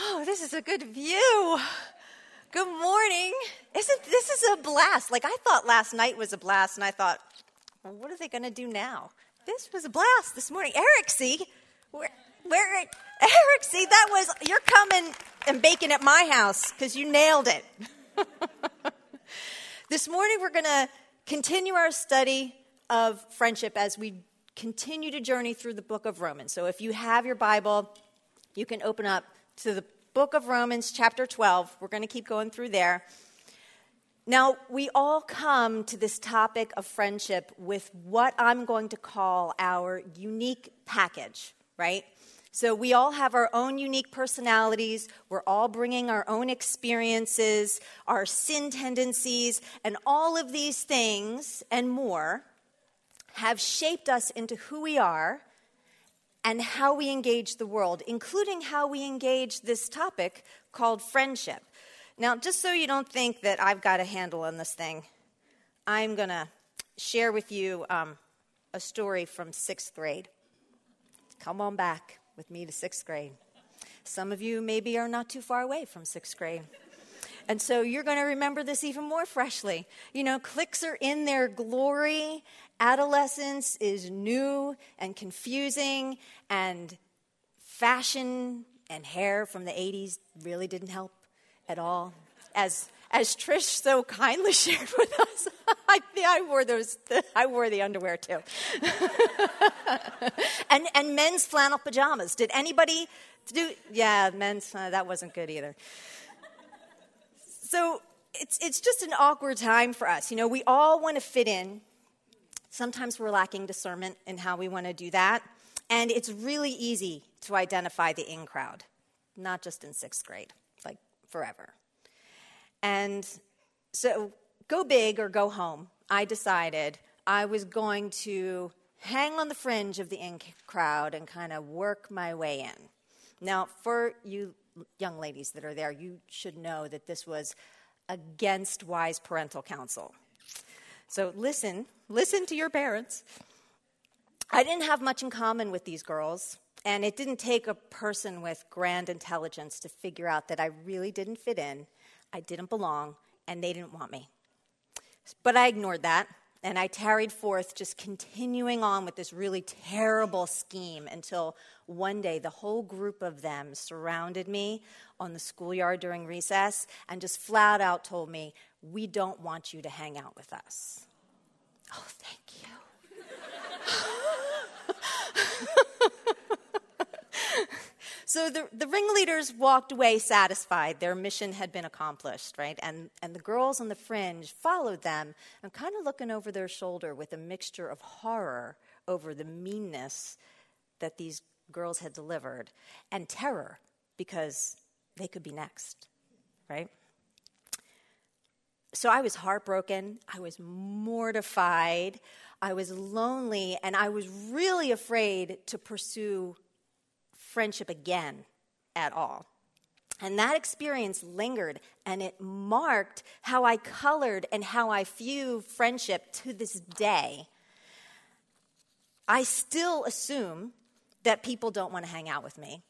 Oh, this is a good view. Good morning. Isn't this is a blast? Like I thought last night was a blast, and I thought, well, what are they going to do now? This was a blast this morning. Eric, see, where, where, Eric, see, that was you're coming and baking at my house because you nailed it. this morning we're going to continue our study of friendship as we continue to journey through the book of Romans. So if you have your Bible, you can open up to the book of Romans, chapter 12. We're going to keep going through there. Now, we all come to this topic of friendship with what I'm going to call our unique package, right? So, we all have our own unique personalities. We're all bringing our own experiences, our sin tendencies, and all of these things and more have shaped us into who we are and how we engage the world, including how we engage this topic called friendship. Now, just so you don't think that I've got a handle on this thing, I'm going to share with you um, a story from sixth grade. Come on back with me to sixth grade. Some of you maybe are not too far away from sixth grade. And so you're going to remember this even more freshly. You know, cliques are in their glory. Adolescence is new and confusing, and fashion and hair from the 80s really didn't help at all. As as Trish so kindly shared with us, I, I wore those. I wore the underwear too, and and men's flannel pajamas. Did anybody do? Yeah, men's. Uh, that wasn't good either. So it's, it's just an awkward time for us. You know, we all want to fit in. Sometimes we're lacking discernment in how we want to do that. And it's really easy to identify the in crowd, not just in sixth grade, like forever. And so, go big or go home. I decided I was going to hang on the fringe of the in crowd and kind of work my way in. Now, for you young ladies that are there, you should know that this was against wise parental counsel. So listen, listen to your parents. I didn't have much in common with these girls, and it didn't take a person with grand intelligence to figure out that I really didn't fit in, I didn't belong, and they didn't want me. But I ignored that. And I tarried forth, just continuing on with this really terrible scheme until one day the whole group of them surrounded me on the schoolyard during recess and just flat out told me, We don't want you to hang out with us. Oh, thank So the, the ringleaders walked away satisfied. Their mission had been accomplished, right? And, and the girls on the fringe followed them and kind of looking over their shoulder with a mixture of horror over the meanness that these girls had delivered and terror because they could be next, right? So I was heartbroken. I was mortified. I was lonely. And I was really afraid to pursue friendship again at all. And that experience lingered and it marked how I colored and how I view friendship to this day. I still assume that people don't want to hang out with me.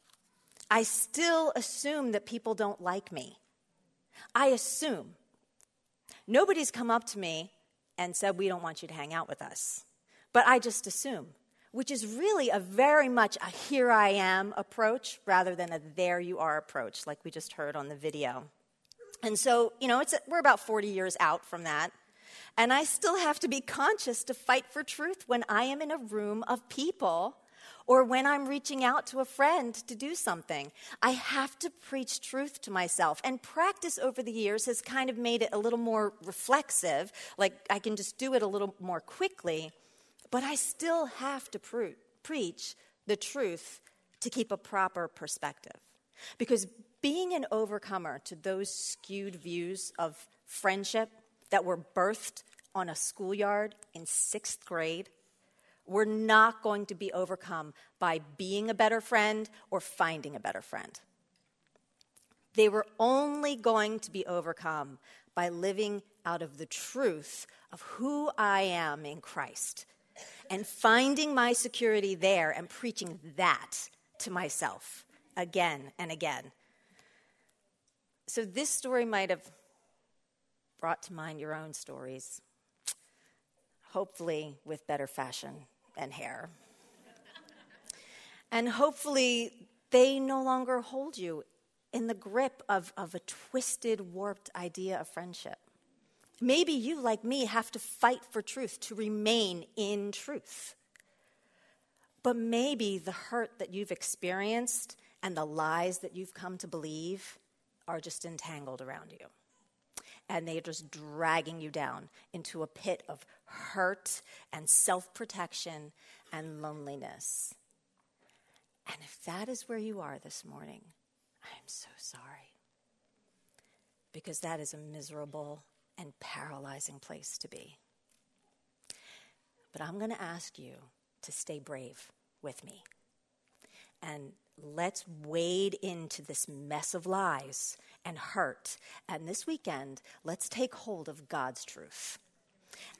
I still assume that people don't like me. I assume. Nobody's come up to me and said, We don't want you to hang out with us. But I just assume which is really a very much a here I am approach rather than a there you are approach, like we just heard on the video. And so, you know, it's we're about 40 years out from that. And I still have to be conscious to fight for truth when I am in a room of people or when I'm reaching out to a friend to do something. I have to preach truth to myself. And practice over the years has kind of made it a little more reflexive, like I can just do it a little more quickly. But I still have to pre- preach the truth to keep a proper perspective. Because being an overcomer to those skewed views of friendship that were birthed on a schoolyard in sixth grade, we're not going to be overcome by being a better friend or finding a better friend. They were only going to be overcome by living out of the truth of who I am in Christ and finding my security there and preaching that to myself again and again. So, this story might have brought to mind your own stories, hopefully with better fashion and hair. and hopefully, they no longer hold you in the grip of, of a twisted, warped idea of friendship. Maybe you, like me, have to fight for truth to remain in truth. But maybe the hurt that you've experienced and the lies that you've come to believe are just entangled around you. And they're just dragging you down into a pit of hurt and self protection and loneliness. And if that is where you are this morning, I am so sorry. Because that is a miserable and paralyzing place to be. But I'm going to ask you to stay brave with me. And let's wade into this mess of lies and hurt. And this weekend, let's take hold of God's truth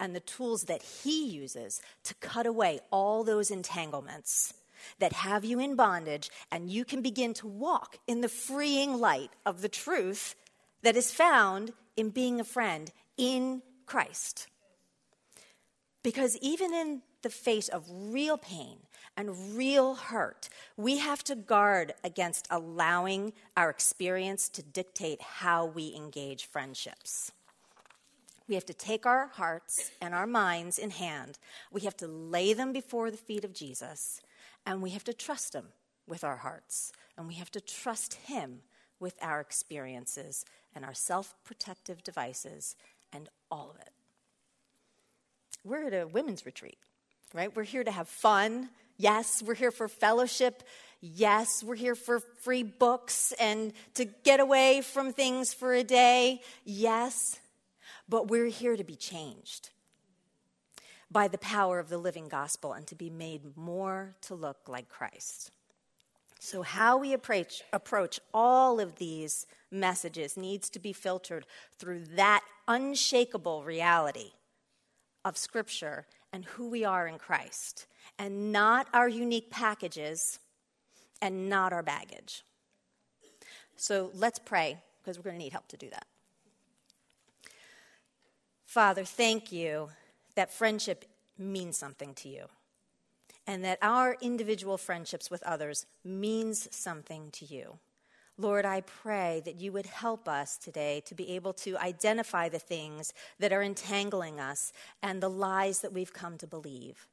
and the tools that He uses to cut away all those entanglements that have you in bondage, and you can begin to walk in the freeing light of the truth that is found in being a friend in Christ. Because even in the face of real pain and real hurt, we have to guard against allowing our experience to dictate how we engage friendships. We have to take our hearts and our minds in hand. We have to lay them before the feet of Jesus, and we have to trust Him with our hearts, and we have to trust Him with our experiences and our self protective devices and all of it. We're at a women's retreat, right? We're here to have fun. Yes, we're here for fellowship. Yes, we're here for free books and to get away from things for a day. Yes, but we're here to be changed by the power of the living gospel and to be made more to look like Christ. So, how we approach, approach all of these messages needs to be filtered through that unshakable reality of Scripture and who we are in Christ, and not our unique packages and not our baggage. So, let's pray because we're going to need help to do that. Father, thank you that friendship means something to you and that our individual friendships with others means something to you. Lord, I pray that you would help us today to be able to identify the things that are entangling us and the lies that we've come to believe.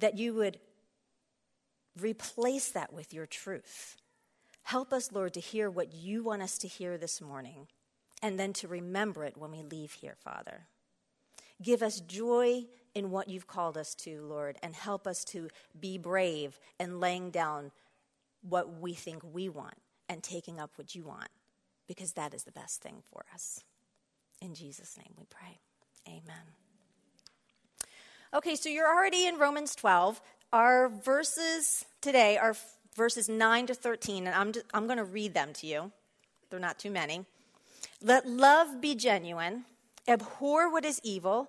That you would replace that with your truth. Help us, Lord, to hear what you want us to hear this morning and then to remember it when we leave here, Father. Give us joy in what you've called us to, Lord, and help us to be brave and laying down what we think we want and taking up what you want, because that is the best thing for us. In Jesus' name we pray. Amen. Okay, so you're already in Romans 12. Our verses today are verses 9 to 13, and I'm, just, I'm going to read them to you. They're not too many. Let love be genuine, abhor what is evil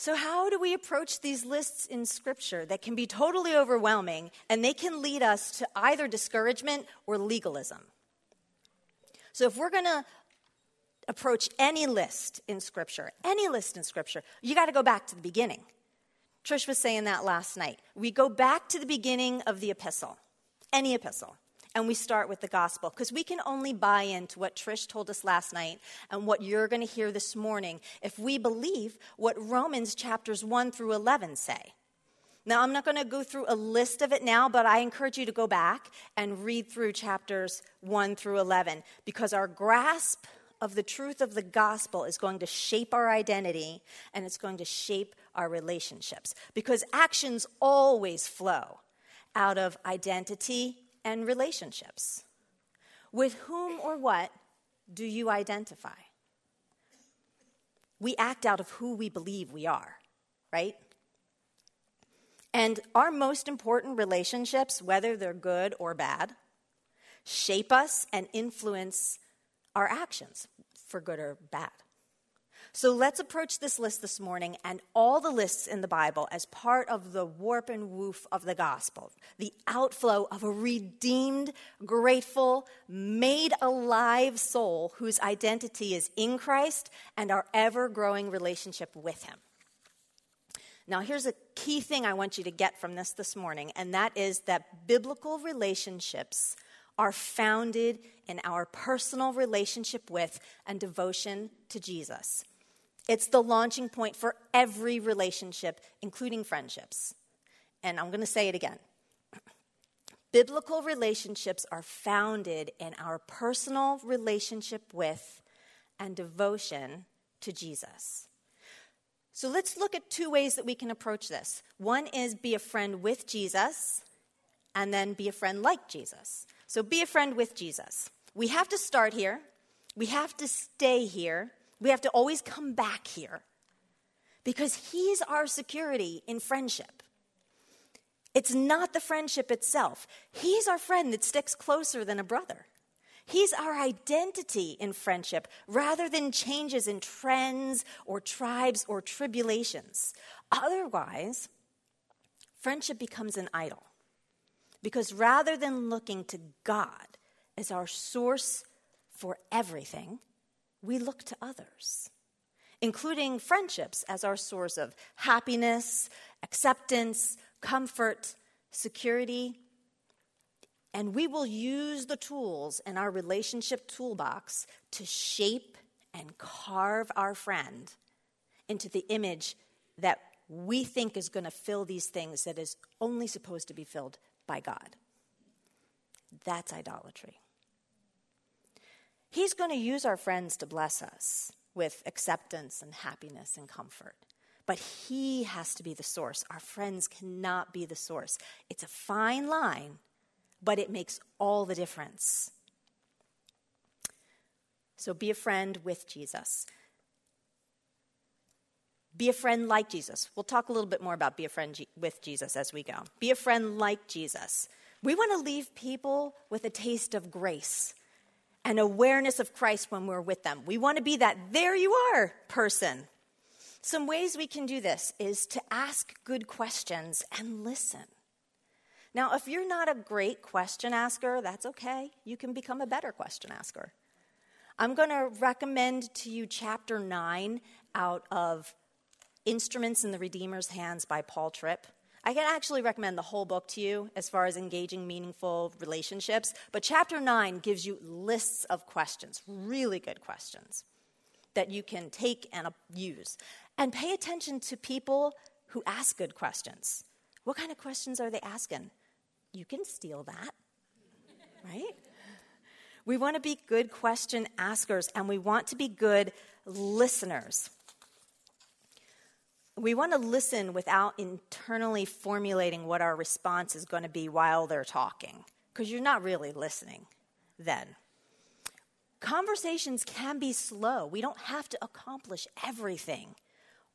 So, how do we approach these lists in Scripture that can be totally overwhelming and they can lead us to either discouragement or legalism? So, if we're going to approach any list in Scripture, any list in Scripture, you got to go back to the beginning. Trish was saying that last night. We go back to the beginning of the epistle, any epistle and we start with the gospel because we can only buy into what Trish told us last night and what you're going to hear this morning if we believe what Romans chapters 1 through 11 say. Now, I'm not going to go through a list of it now, but I encourage you to go back and read through chapters 1 through 11 because our grasp of the truth of the gospel is going to shape our identity and it's going to shape our relationships because actions always flow out of identity and relationships. With whom or what do you identify? we act out of who we believe we are, right? And our most important relationships, whether they're good or bad, shape us and influence our actions for good or bad. So let's approach this list this morning and all the lists in the Bible as part of the warp and woof of the gospel, the outflow of a redeemed, grateful, made alive soul whose identity is in Christ and our ever growing relationship with Him. Now, here's a key thing I want you to get from this this morning, and that is that biblical relationships are founded in our personal relationship with and devotion to Jesus. It's the launching point for every relationship, including friendships. And I'm going to say it again. Biblical relationships are founded in our personal relationship with and devotion to Jesus. So let's look at two ways that we can approach this. One is be a friend with Jesus, and then be a friend like Jesus. So be a friend with Jesus. We have to start here, we have to stay here, we have to always come back here because He's our security in friendship. It's not the friendship itself. He's our friend that sticks closer than a brother. He's our identity in friendship rather than changes in trends or tribes or tribulations. Otherwise, friendship becomes an idol. Because rather than looking to God as our source for everything, we look to others, including friendships as our source of happiness, acceptance, comfort, security. And we will use the tools in our relationship toolbox to shape and carve our friend into the image that we think is going to fill these things that is only supposed to be filled by God. That's idolatry. He's going to use our friends to bless us with acceptance and happiness and comfort. But He has to be the source. Our friends cannot be the source. It's a fine line, but it makes all the difference. So be a friend with Jesus. Be a friend like Jesus. We'll talk a little bit more about be a friend with Jesus as we go. Be a friend like Jesus. We want to leave people with a taste of grace and awareness of Christ when we're with them. We want to be that there you are person. Some ways we can do this is to ask good questions and listen. Now, if you're not a great question asker, that's okay. You can become a better question asker. I'm going to recommend to you chapter 9 out of Instruments in the Redeemer's Hands by Paul Tripp. I can actually recommend the whole book to you as far as engaging meaningful relationships, but chapter 9 gives you lists of questions, really good questions that you can take and use. And pay attention to people who ask good questions. What kind of questions are they asking? You can steal that, right? We want to be good question askers and we want to be good listeners we want to listen without internally formulating what our response is going to be while they're talking, because you're not really listening then. Conversations can be slow. We don't have to accomplish everything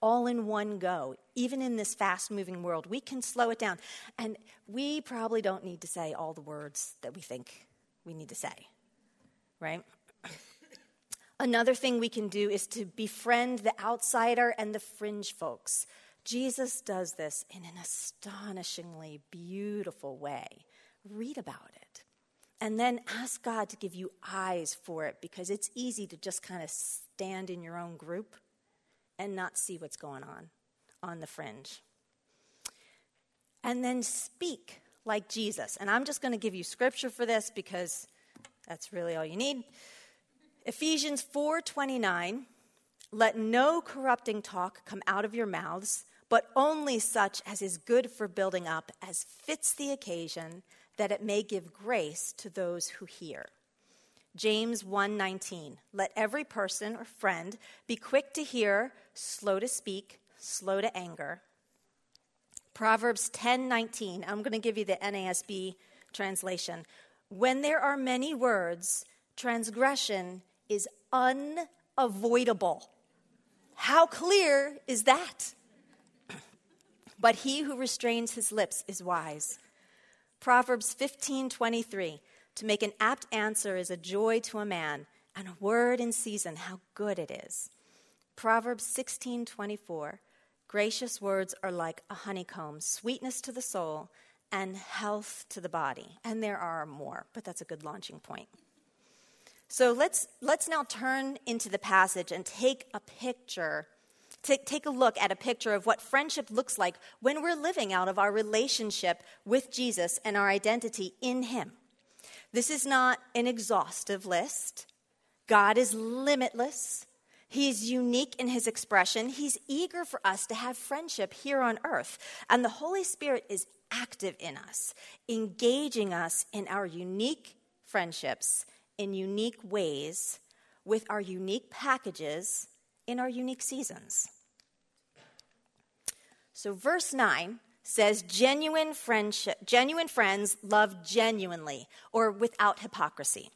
all in one go. Even in this fast moving world, we can slow it down. And we probably don't need to say all the words that we think we need to say, right? Another thing we can do is to befriend the outsider and the fringe folks. Jesus does this in an astonishingly beautiful way. Read about it. And then ask God to give you eyes for it because it's easy to just kind of stand in your own group and not see what's going on on the fringe. And then speak like Jesus. And I'm just going to give you scripture for this because that's really all you need. Ephesians 4:29 Let no corrupting talk come out of your mouths, but only such as is good for building up as fits the occasion, that it may give grace to those who hear. James 1:19 Let every person or friend be quick to hear, slow to speak, slow to anger. Proverbs 10:19 I'm going to give you the NASB translation. When there are many words, transgression is unavoidable. How clear is that? but he who restrains his lips is wise. Proverbs 15:23 To make an apt answer is a joy to a man, and a word in season how good it is. Proverbs 16:24 Gracious words are like a honeycomb, sweetness to the soul and health to the body. And there are more, but that's a good launching point. So let's let's now turn into the passage and take a picture Take, take a look at a picture of what friendship looks like when we're living out of our relationship with Jesus and our identity in Him. This is not an exhaustive list. God is limitless. He is unique in his expression. He's eager for us to have friendship here on earth. And the Holy Spirit is active in us, engaging us in our unique friendships in unique ways with our unique packages in our unique seasons. So, verse 9 says, genuine, friendship, genuine friends love genuinely or without hypocrisy.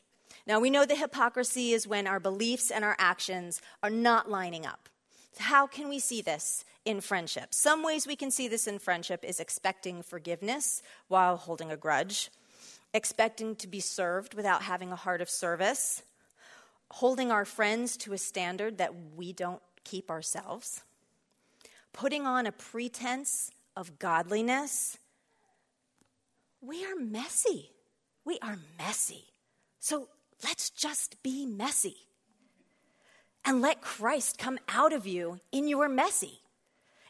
Now, we know that hypocrisy is when our beliefs and our actions are not lining up. How can we see this in friendship? Some ways we can see this in friendship is expecting forgiveness while holding a grudge, expecting to be served without having a heart of service, holding our friends to a standard that we don't keep ourselves putting on a pretense of godliness, we are messy. We are messy. So let's just be messy. And let Christ come out of you in your messy.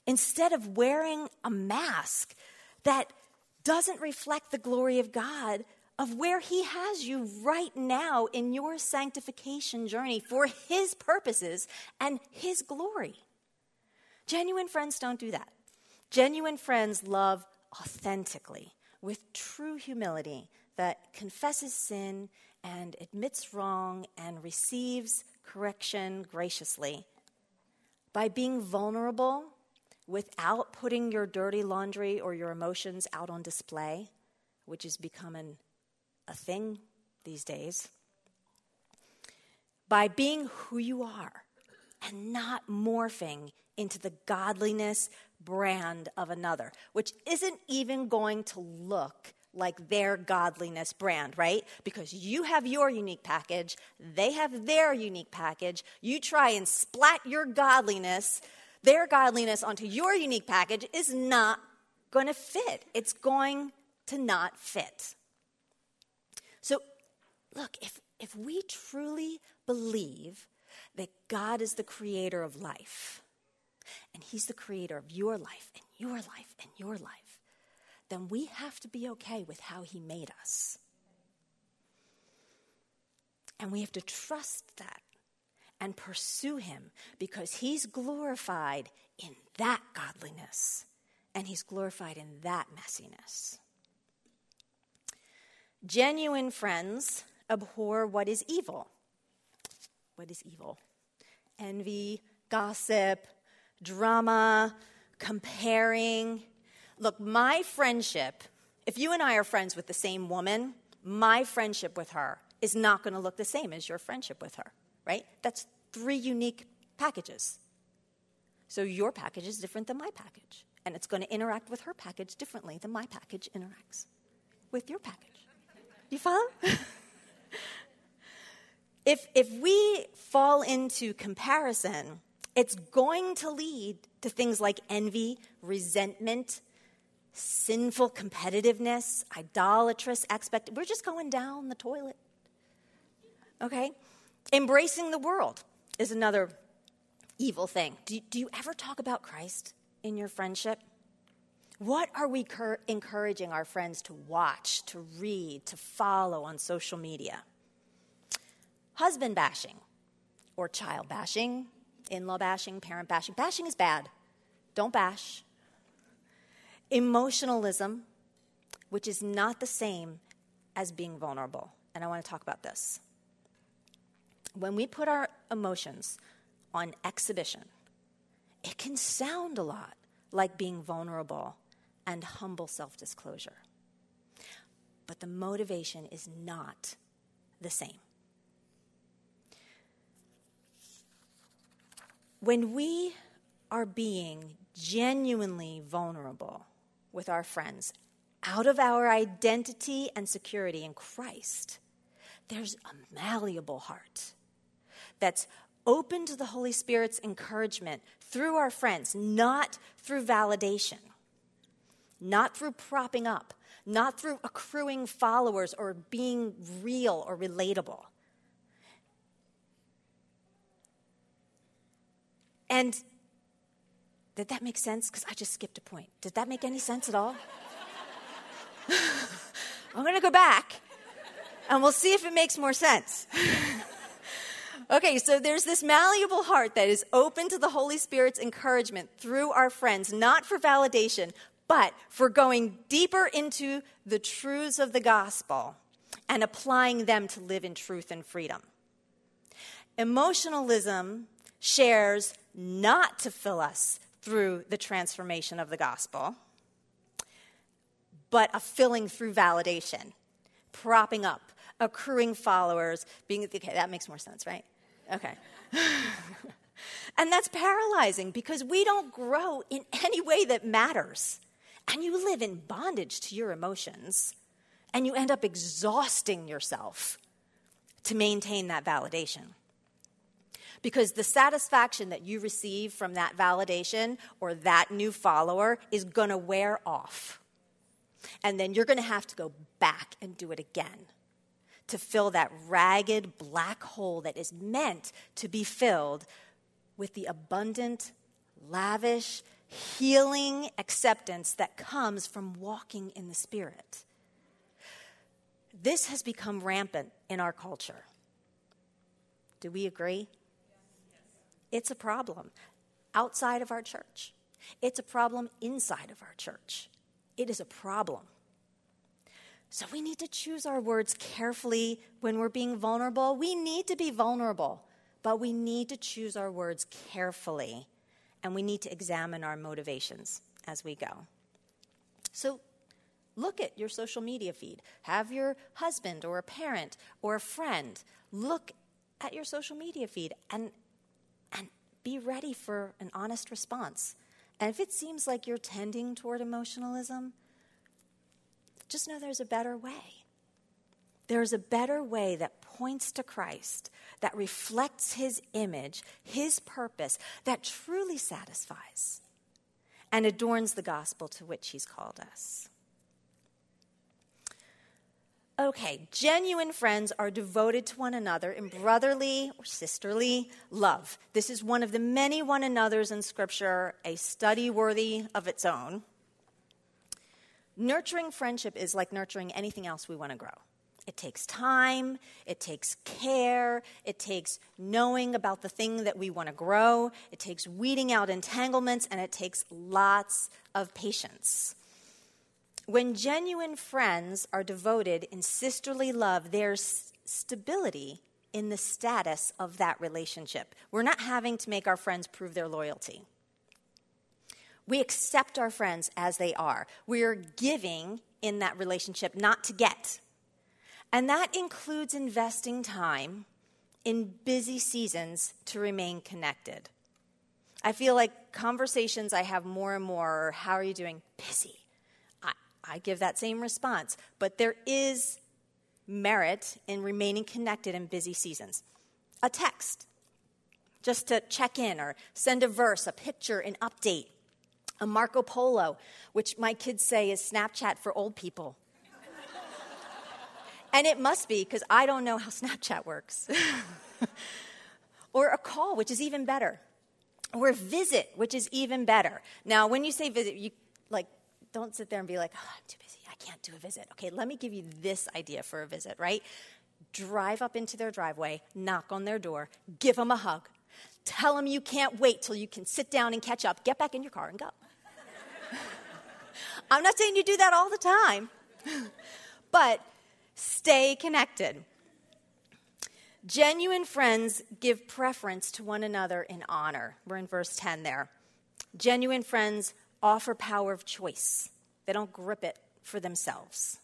Instead of wearing a mask that doesn't reflect the glory of God, of where He has you right now in your sanctification journey for His purposes and His glory. Genuine friends don't do that. Genuine friends love authentically, with true humility that confesses sin and admits wrong and receives correction graciously. By being vulnerable without putting your dirty laundry or your emotions out on display, which is becoming a thing these days. By being who you are and not morphing into the godliness brand of another, which isn't even going to look like their godliness brand, right? Because you have your unique package, they have their unique package. You try and splat your godliness, their godliness onto your unique package is not going to fit. It's going to not fit. So, look, if, if we truly believe that God is the creator of life, and He's the creator of your life and your life and your life, then we have to be okay with how He made us. And we have to trust that and pursue Him because He's glorified in that godliness and He's glorified in that messiness. Genuine friends abhor what is evil. What is evil? Envy, gossip, drama, comparing. Look, my friendship, if you and I are friends with the same woman, my friendship with her is not going to look the same as your friendship with her, right? That's three unique packages. So your package is different than my package, and it's going to interact with her package differently than my package interacts with your package. You follow? if, if we fall into comparison, it's going to lead to things like envy, resentment, sinful competitiveness, idolatrous expect. We're just going down the toilet. Okay? Embracing the world is another evil thing. Do, do you ever talk about Christ in your friendship? What are we cur- encouraging our friends to watch, to read, to follow on social media? Husband bashing or child bashing in law bashing, parent bashing. Bashing is bad. Don't bash. Emotionalism, which is not the same as being vulnerable. And I want to talk about this. When we put our emotions on exhibition, it can sound a lot like being vulnerable and humble self disclosure. But the motivation is not the same. When we are being genuinely vulnerable with our friends out of our identity and security in Christ, there's a malleable heart that's open to the Holy Spirit's encouragement through our friends, not through validation, not through propping up, not through accruing followers or being real or relatable. And did that make sense? Because I just skipped a point. Did that make any sense at all? I'm going to go back and we'll see if it makes more sense. okay, so there's this malleable heart that is open to the Holy Spirit's encouragement through our friends, not for validation, but for going deeper into the truths of the gospel and applying them to live in truth and freedom. Emotionalism shares not to fill us through the transformation of the gospel, but a filling through validation, propping up, accruing followers, being, okay, that makes more sense, right? Okay. and that's paralyzing because we don't grow in any way that matters. And you live in bondage to your emotions, and you end up exhausting yourself to maintain that validation. Because the satisfaction that you receive from that validation or that new follower is to wear off. And then you're to have to go back and do it again to fill that ragged black hole that is meant to be filled with the abundant, lavish, healing acceptance that comes from walking in the Spirit. This has become rampant in our culture. Do we agree? It's a problem outside of our church, it's a problem inside of our church. It is a problem. So we need to choose our words carefully when we're being vulnerable. We need to be vulnerable, but we need to choose our words carefully and we need to examine our motivations as we go. So look at your social media feed. Have your husband or a parent or a friend look at your social media feed and and be ready for an honest response. And if it seems like you're tending toward emotionalism, just know there's a better way. There's a better way that points to Christ, that reflects his image, his purpose, that truly satisfies and adorns the gospel to which he's called us. Okay, genuine friends are devoted to one another in brotherly or sisterly love. This is one of the many one another's in Scripture, a study worthy of its own. Nurturing friendship is like nurturing anything else we want to grow. It takes time, it takes care, it takes knowing about the thing that we want to grow, it takes weeding out entanglements, and it takes lots of patience. When genuine friends are devoted in sisterly love, there's stability in the status of that relationship. We're not having to make our friends prove their loyalty. We accept our friends as they are. We are giving in that relationship, not to get. And that includes investing time in busy seasons to remain connected. I feel like conversations I have more and more are how are you doing? Busy. I give that same response. But there is merit in remaining connected in busy seasons. A text, just to check in or send a verse, a picture, an update. A Marco Polo, which my kids say is Snapchat for old people. and it must be because I don't know how Snapchat works. or a call, which is even better. Or a visit, which is even better. Now, when you say visit, you like don't sit there and be like, oh, I'm too busy. I can't do a visit. Okay, let me give you this idea for a visit, right? Drive up into their driveway, knock on their door, give them a hug, tell them you can't wait till you can sit down and catch up, get back in your car and go. I'm not saying you do that all the time, but stay connected. Genuine friends give preference to one another in honor. We're in verse 10 there. Genuine friends offer power of choice, they don't grip it for themselves.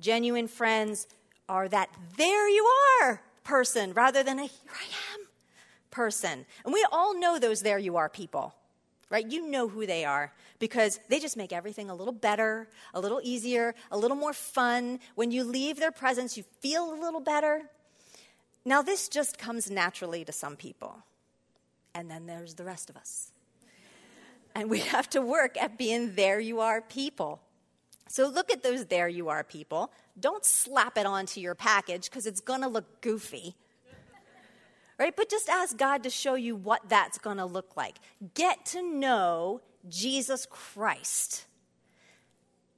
Genuine friends are that there you are person rather than a here I am person. And we all know those there you are people, right? You know who they are because they just make everything a little better, a little easier, a little more fun. When you leave their presence, you feel a little better. Now, this just comes naturally to some people. And then there's the rest of us. And we have to work at being there you are people. So look at those there you are people. Don't slap it onto your package because it's going to look goofy. Right? But just ask God to show you what that's going to look like. Get to know Jesus Christ.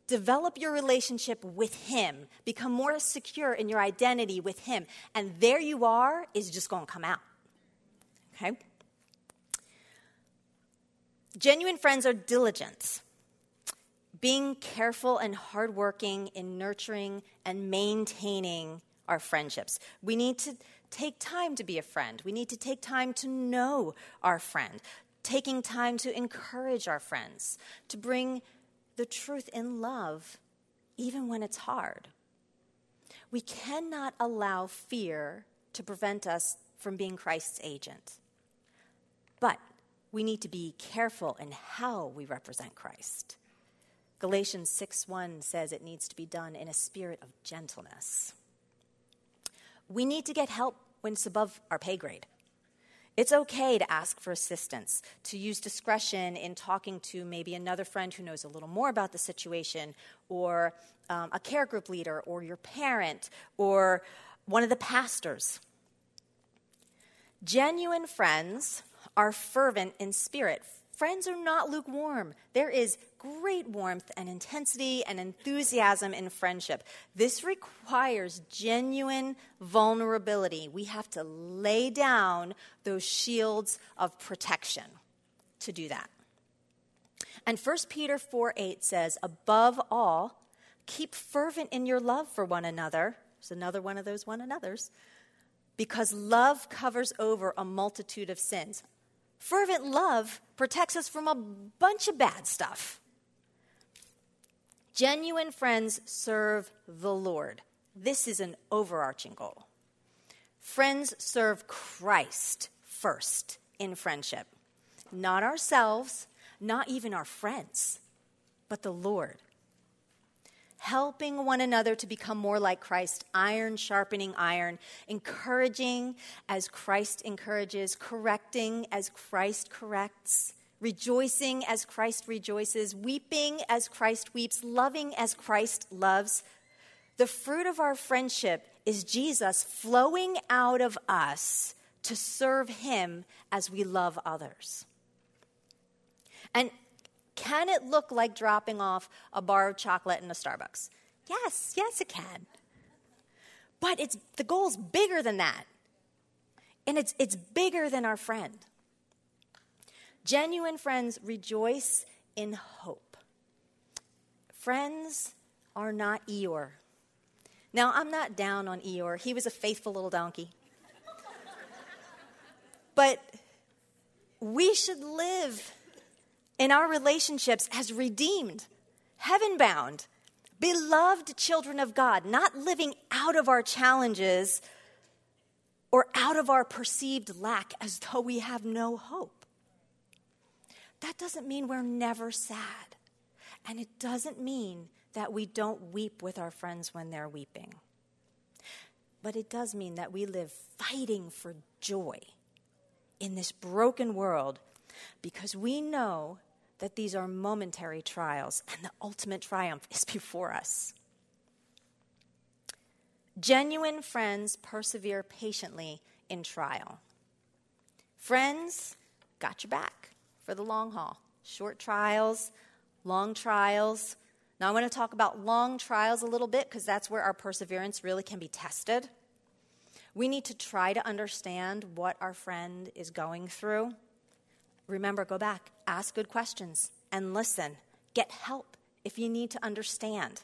Develop your relationship with Him. Become more secure in your identity with Him. And there you are is just going to come out. Okay? Genuine friends are diligent, being careful and hardworking in nurturing and maintaining our friendships. We need to take time to be a friend. We need to take time to know our friend, taking time to encourage our friends, to bring the truth in love, even when it's hard. We cannot allow fear to prevent us from being Christ's agent. But we need to be careful in how we represent Christ. Galatians 6:1 says it needs to be done in a spirit of gentleness. We need to get help when it's above our pay grade. It's okay to ask for assistance, to use discretion in talking to maybe another friend who knows a little more about the situation, or um, a care group leader, or your parent, or one of the pastors. Genuine friends are fervent in spirit. Friends are not lukewarm. There is great warmth and intensity and enthusiasm in friendship. This requires genuine vulnerability. We have to lay down those shields of protection to do that. And 1 Peter 4 8 says, Above all, keep fervent in your love for one another. There's another one of those one another's. Because love covers over a multitude of sins. Fervent love protects us from a bunch of bad stuff. Genuine friends serve the Lord. This is an overarching goal. Friends serve Christ first in friendship, not ourselves, not even our friends, but the Lord helping one another to become more like Christ, iron sharpening iron, encouraging as Christ encourages, correcting as Christ corrects, rejoicing as Christ rejoices, weeping as Christ weeps, loving as Christ loves. The fruit of our friendship is Jesus flowing out of us to serve Him as we love others. And can it look like dropping off a bar of chocolate in a Starbucks? Yes, yes, it can. But it's, the goal's bigger than that. And it's, it's bigger than our friend. Genuine friends rejoice in hope. Friends are not Eeyore. Now, I'm not down on Eeyore. He was a faithful little donkey. but we should live in our relationships as redeemed, heaven bound, beloved children of God, not living out of our challenges or out of our perceived lack as though we have no hope. That doesn't mean we're never sad. And it doesn't mean that we don't weep with our friends when they're weeping. But it does mean that we live fighting for joy in this broken world because we know that these are momentary trials and the ultimate triumph is before us. Genuine friends persevere patiently in trial. Friends got your back for the long haul. Short trials, long trials. Now, I want to talk about long trials a little bit because that's where our perseverance really can be tested. We need to try to understand what our friend is going through. Remember, go back, ask good questions, and listen. Get help if you need to understand.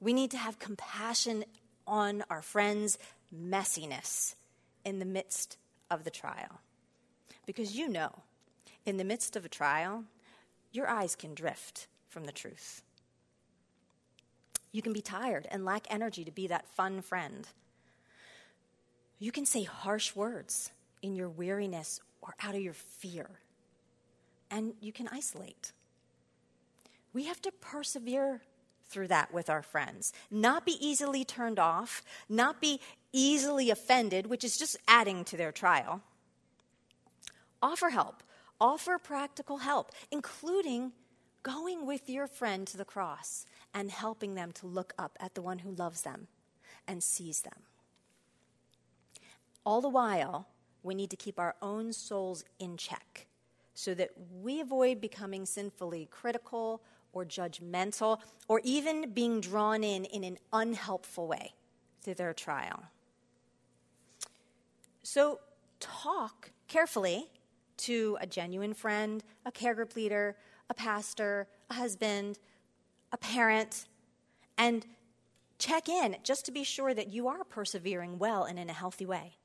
We need to have compassion on our friends' messiness in the midst of the trial. Because you know, in the midst of a trial, your eyes can drift from the truth. You can be tired and lack energy to be that fun friend. You can say harsh words in your weariness or out of your fear. And you can isolate. We have to persevere through that with our friends, not be easily turned off, not be easily offended, which is just adding to their trial. Offer help, offer practical help, including going with your friend to the cross and helping them to look up at the one who loves them and sees them. All the while, we need to keep our own souls in check so that we avoid becoming sinfully critical or judgmental or even being drawn in in an unhelpful way through their trial. So, talk carefully to a genuine friend, a care group leader, a pastor, a husband, a parent, and check in just to be sure that you are persevering well and in a healthy way.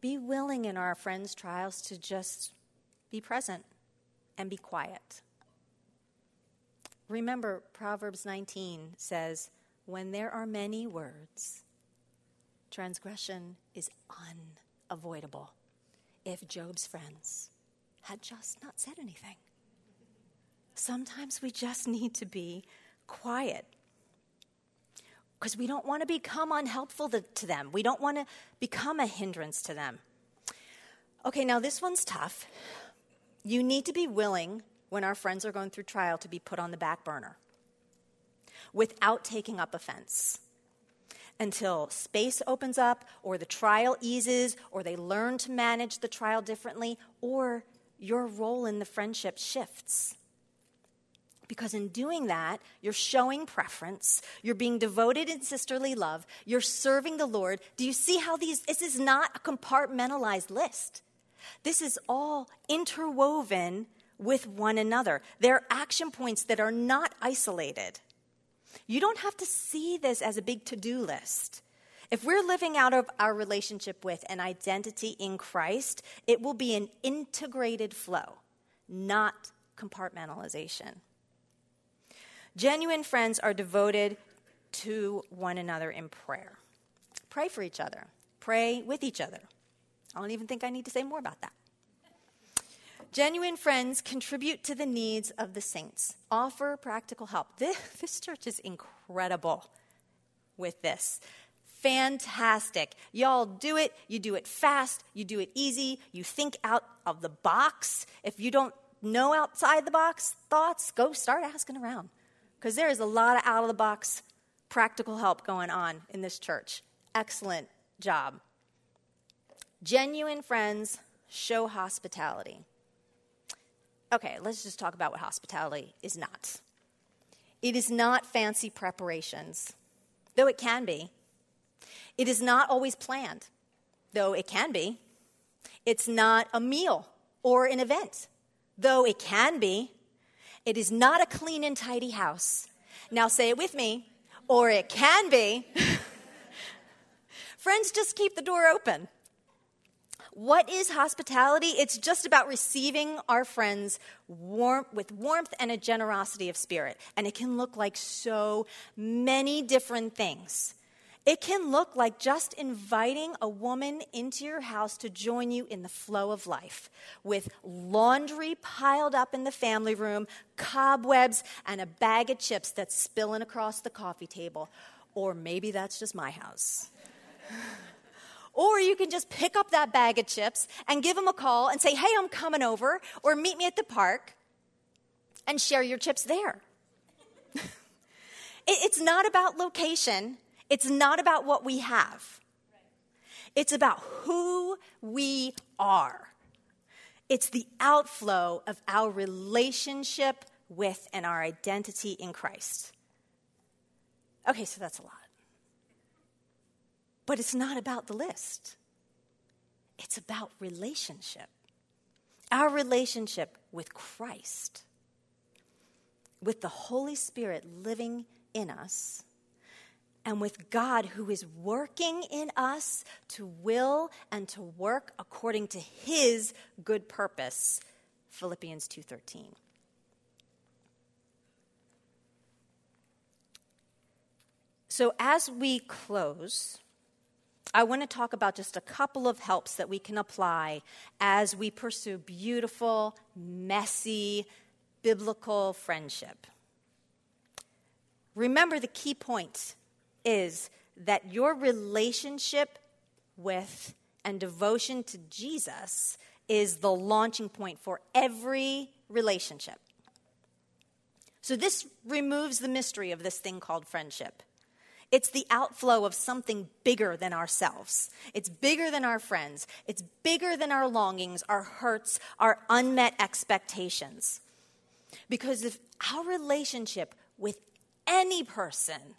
Be willing in our friends' trials to just be present and be quiet. Remember, Proverbs 19 says, When there are many words, transgression is unavoidable. If Job's friends had just not said anything, sometimes we just need to be quiet because we don't want to become unhelpful to, them. We don't want to become a hindrance to them. Okay, now this one's tough. You need to be willing when our friends are going through trial to be put on the back burner without taking up offense until space opens up or the trial eases or they learn to manage the trial differently or your role in the friendship shifts. Because in doing that, you're showing preference, you're being devoted in sisterly love, you're serving the Lord. Do you see how these, this is not a compartmentalized list? This is all interwoven with one another. They're action points that are not isolated. You don't have to see this as a big to do list. If we're living out of our relationship with an identity in Christ, it will be an integrated flow, not compartmentalization. Genuine friends are devoted to one another in prayer. Pray for each other, pray with each other. I don't even think I need to say more about that. Genuine friends contribute to the needs of the saints, offer practical help. This, this church is incredible with this. Fantastic. Y'all do it. You do it fast. You do it easy. You think out of the box. If you don't know outside the box thoughts, go start asking around. Because there is a lot of out of the box practical help going on in this church. Excellent job. Genuine friends show hospitality. Okay, let's just talk about what hospitality is not. It is not fancy preparations, though it can be. It is not always planned, though it can be. It's not a meal or an event, though it can be. It is not a clean and tidy house. Now say it with me, or it can be. Friends, just keep the door open. What is hospitality? It's just about receiving our friends warm, with warmth and a generosity of spirit. And it can look like so many different things. It can look like just inviting a woman into your house to join you in the flow of life with laundry piled up in the family room, cobwebs, and a bag of chips that's spilling across the coffee table. Or maybe that's just my house. Or you can just pick up that bag of chips and give them a call and say, hey, I'm coming over, or meet me at the park and share your chips there. it's not about location, it's not about what we have, it's about who we are. It's the outflow of our relationship with and our identity in Christ. Okay, so that's a lot. But it's not about the list, it's about relationship. Our relationship with Christ, with the Holy Spirit living in us, and with God who is working in us to will and to work according to his good purpose. Philippians 2:13. So as we close, I want to talk about just a couple of helps that we can apply as we pursue beautiful, messy, biblical friendship. Remember, the key point is that your relationship with and devotion to Jesus is the launching point for every relationship. So, this removes the mystery of this thing called friendship. It's the outflow of something bigger than ourselves. It's bigger than our friends. It's bigger than our longings, our hurts, our unmet expectations. Because if our relationship with any person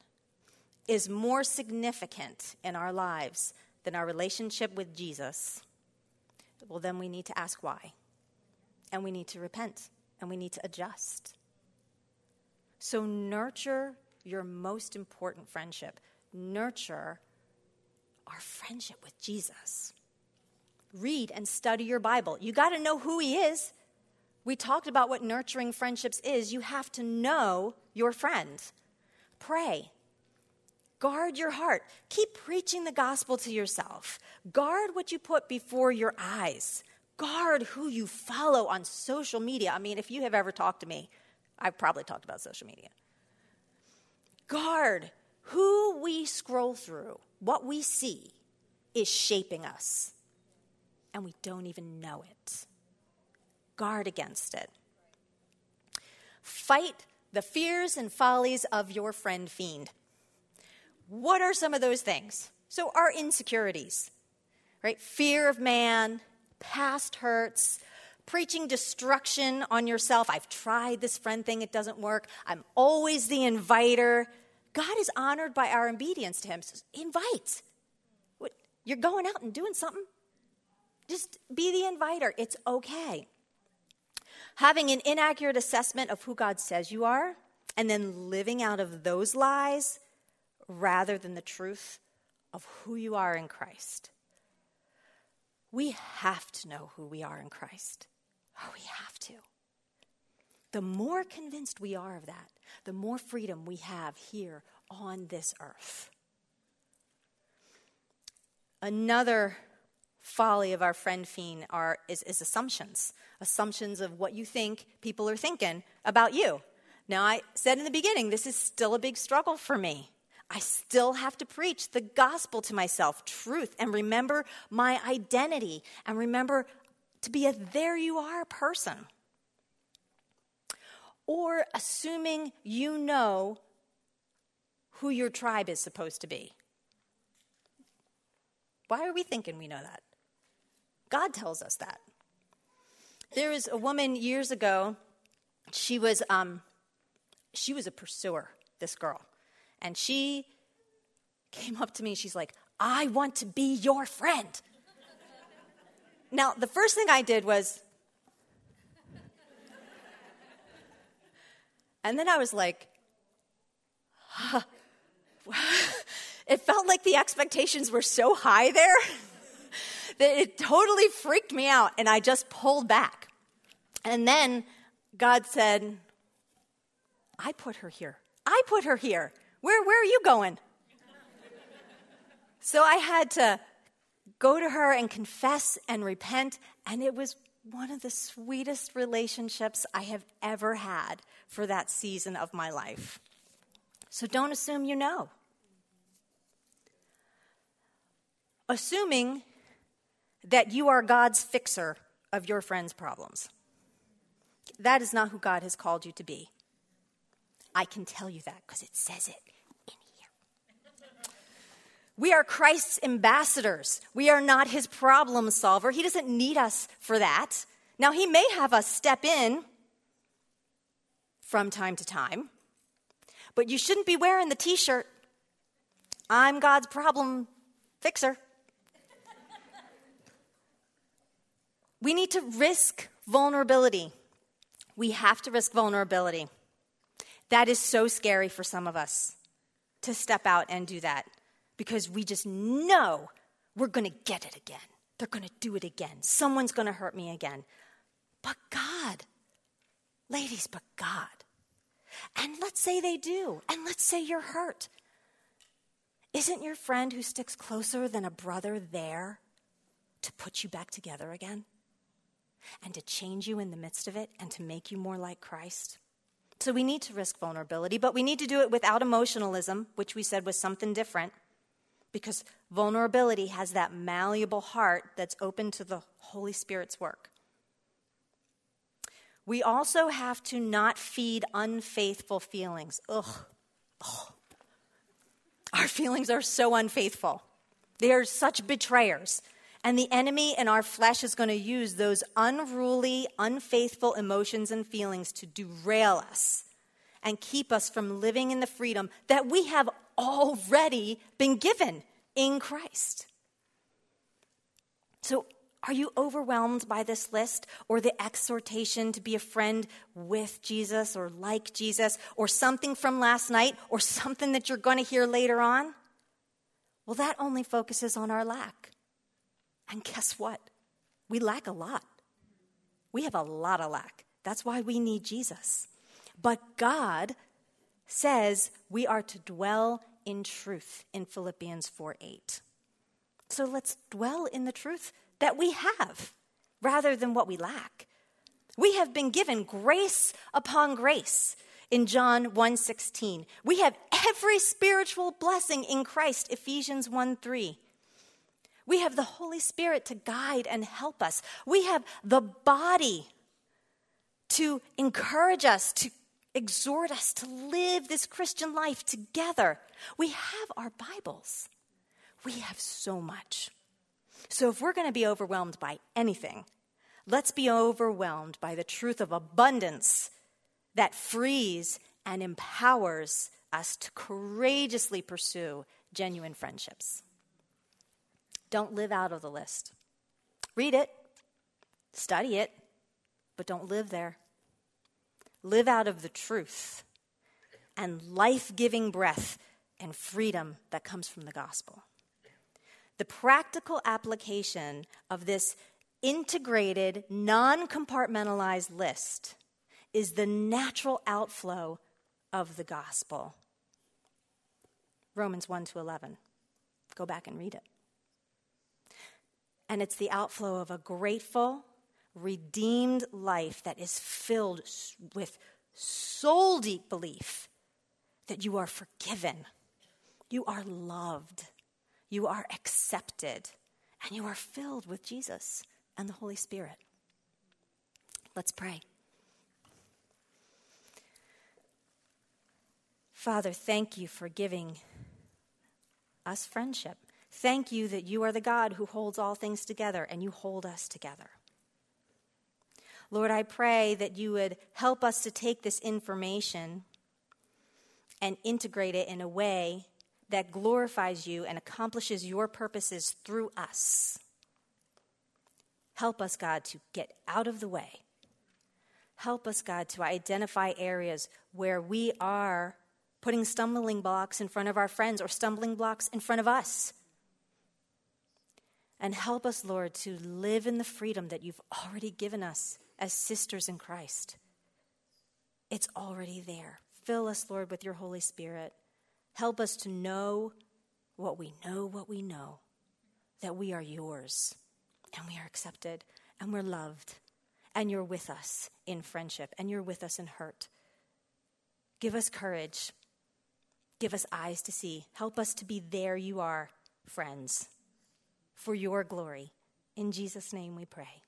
is more significant in our lives than our relationship with Jesus, well, then we need to ask why. And we need to repent and we need to adjust. So, nurture your most important friendship. Nurture our friendship with Jesus. Read and study your Bible. You got to know who He is. We talked about what nurturing friendships is. You have to know your friend. Pray. Guard your heart. Keep preaching the gospel to yourself. Guard what you put before your eyes. Guard who you follow on social media. I mean, if you have ever talked to me, I've probably talked about social media. Guard who we scroll through, what we see is shaping us, and we don't even know it. Guard against it. Fight the fears and follies of your friend fiend. What are some of those things? So, our insecurities, right? Fear of man, past hurts, preaching destruction on yourself. I've tried this friend thing, it doesn't work. I'm always the inviter. God is honored by our obedience to Him. So invite. What, you're going out and doing something. Just be the inviter. It's okay. Having an inaccurate assessment of who God says you are, and then living out of those lies rather than the truth of who you are in Christ. We have to know who we are in Christ. Oh, we have to. The more convinced we are of that, the more freedom we have here on this earth. Another folly of our friend fiend are, is, is assumptions assumptions of what you think people are thinking about you. Now, I said in the beginning, this is still a big struggle for me. I still have to preach the gospel to myself, truth, and remember my identity, and remember to be a there you are person. Or assuming you know who your tribe is supposed to be. Why are we thinking we know that? God tells us that. There was a woman years ago, she was, um, she was a pursuer, this girl. And she came up to me, she's like, I want to be your friend. Now, the first thing I did was, and then I was like, huh. it felt like the expectations were so high there that it totally freaked me out, and I just pulled back. And then God said, I put her here. I put her here. Where, where are you going? so I had to go to her and confess and repent. And it was one of the sweetest relationships I have ever had for that season of my life. So don't assume you know. Assuming that you are God's fixer of your friend's problems. That is not who God has called you to be. I can tell you that because it says it we are Christ's ambassadors. We are not his problem solver. He doesn't need us for that. Now, he may have us step in from time to time, but you shouldn't be wearing the t shirt, I'm God's problem fixer. we need to risk vulnerability. We have to risk vulnerability. That is so scary for some of us to step out and do that because we just know we're going to get it again. They're going to do it again. Someone's going to hurt me again. But God, ladies, but God. And let's say they do, and let's say you're hurt. Isn't your friend who sticks closer than a brother there to put you back together again? And to change you in the midst of it and to make you more like Christ? So we need to risk vulnerability, but we need to do it without emotionalism, which we said was something different, because vulnerability has that malleable heart that's open to the Holy Spirit's work. We also have to not feed unfaithful feelings. Ugh. Our feelings are so unfaithful. They are such betrayers. And the enemy in our flesh is going to use those unruly, unfaithful emotions and feelings to derail us and keep us from living in the freedom that we have already been given in Christ. So, are you overwhelmed by this list or the exhortation to be a friend with Jesus or like Jesus or something from last night or something that you're going to hear later on? Well, that only focuses on our lack. And guess what? We lack a lot. We have a lot of lack. That's why we need Jesus. But God says we are to dwell in truth in Philippians 4 8. So let's dwell in the truth that we have rather than what we lack. We have been given grace upon grace in John 1:16. We have every spiritual blessing in Christ Ephesians 1:3. We have the Holy Spirit to guide and help us. We have the body to encourage us, to exhort us to live this Christian life together. We have our Bibles. We have so much. So if we're going to be overwhelmed by anything, let's be overwhelmed by the truth of abundance that frees and empowers us to courageously pursue genuine friendships. Don't live out of the list. Read it, study it, but don't live there. Live out of the truth and life giving breath and freedom that comes from the gospel. The practical application of this integrated, non compartmentalized list is the natural outflow of the gospel. Romans 1 to 11. Go back and read it and it's the outflow of a grateful, redeemed life that is filled with soul deep belief that you are forgiven, you are loved, you are accepted, and you are filled with Jesus and the Holy Spirit. Let's pray. Father, thank you for giving us friendship. Thank you that you are the God who holds all things together and you hold us together. Lord, I pray that you would help us to take this information and integrate it in a way that glorifies you and accomplishes your purposes through us. Help us, God, to get out of the way. Help us, God, to identify areas where we are putting stumbling blocks in front of our friends or stumbling blocks in front of us. And help us, Lord, to live in the freedom that you've already given us as sisters in Christ. It's already there. Fill us, Lord, with your Holy Spirit. Help us to know what we know, what we know, that we are yours and we are accepted and we're loved and you're with us in friendship and you're with us in hurt. Give us courage. Give us eyes to see. Help us to be there you are, friends for your glory. In Jesus' name we pray.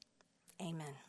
Amen.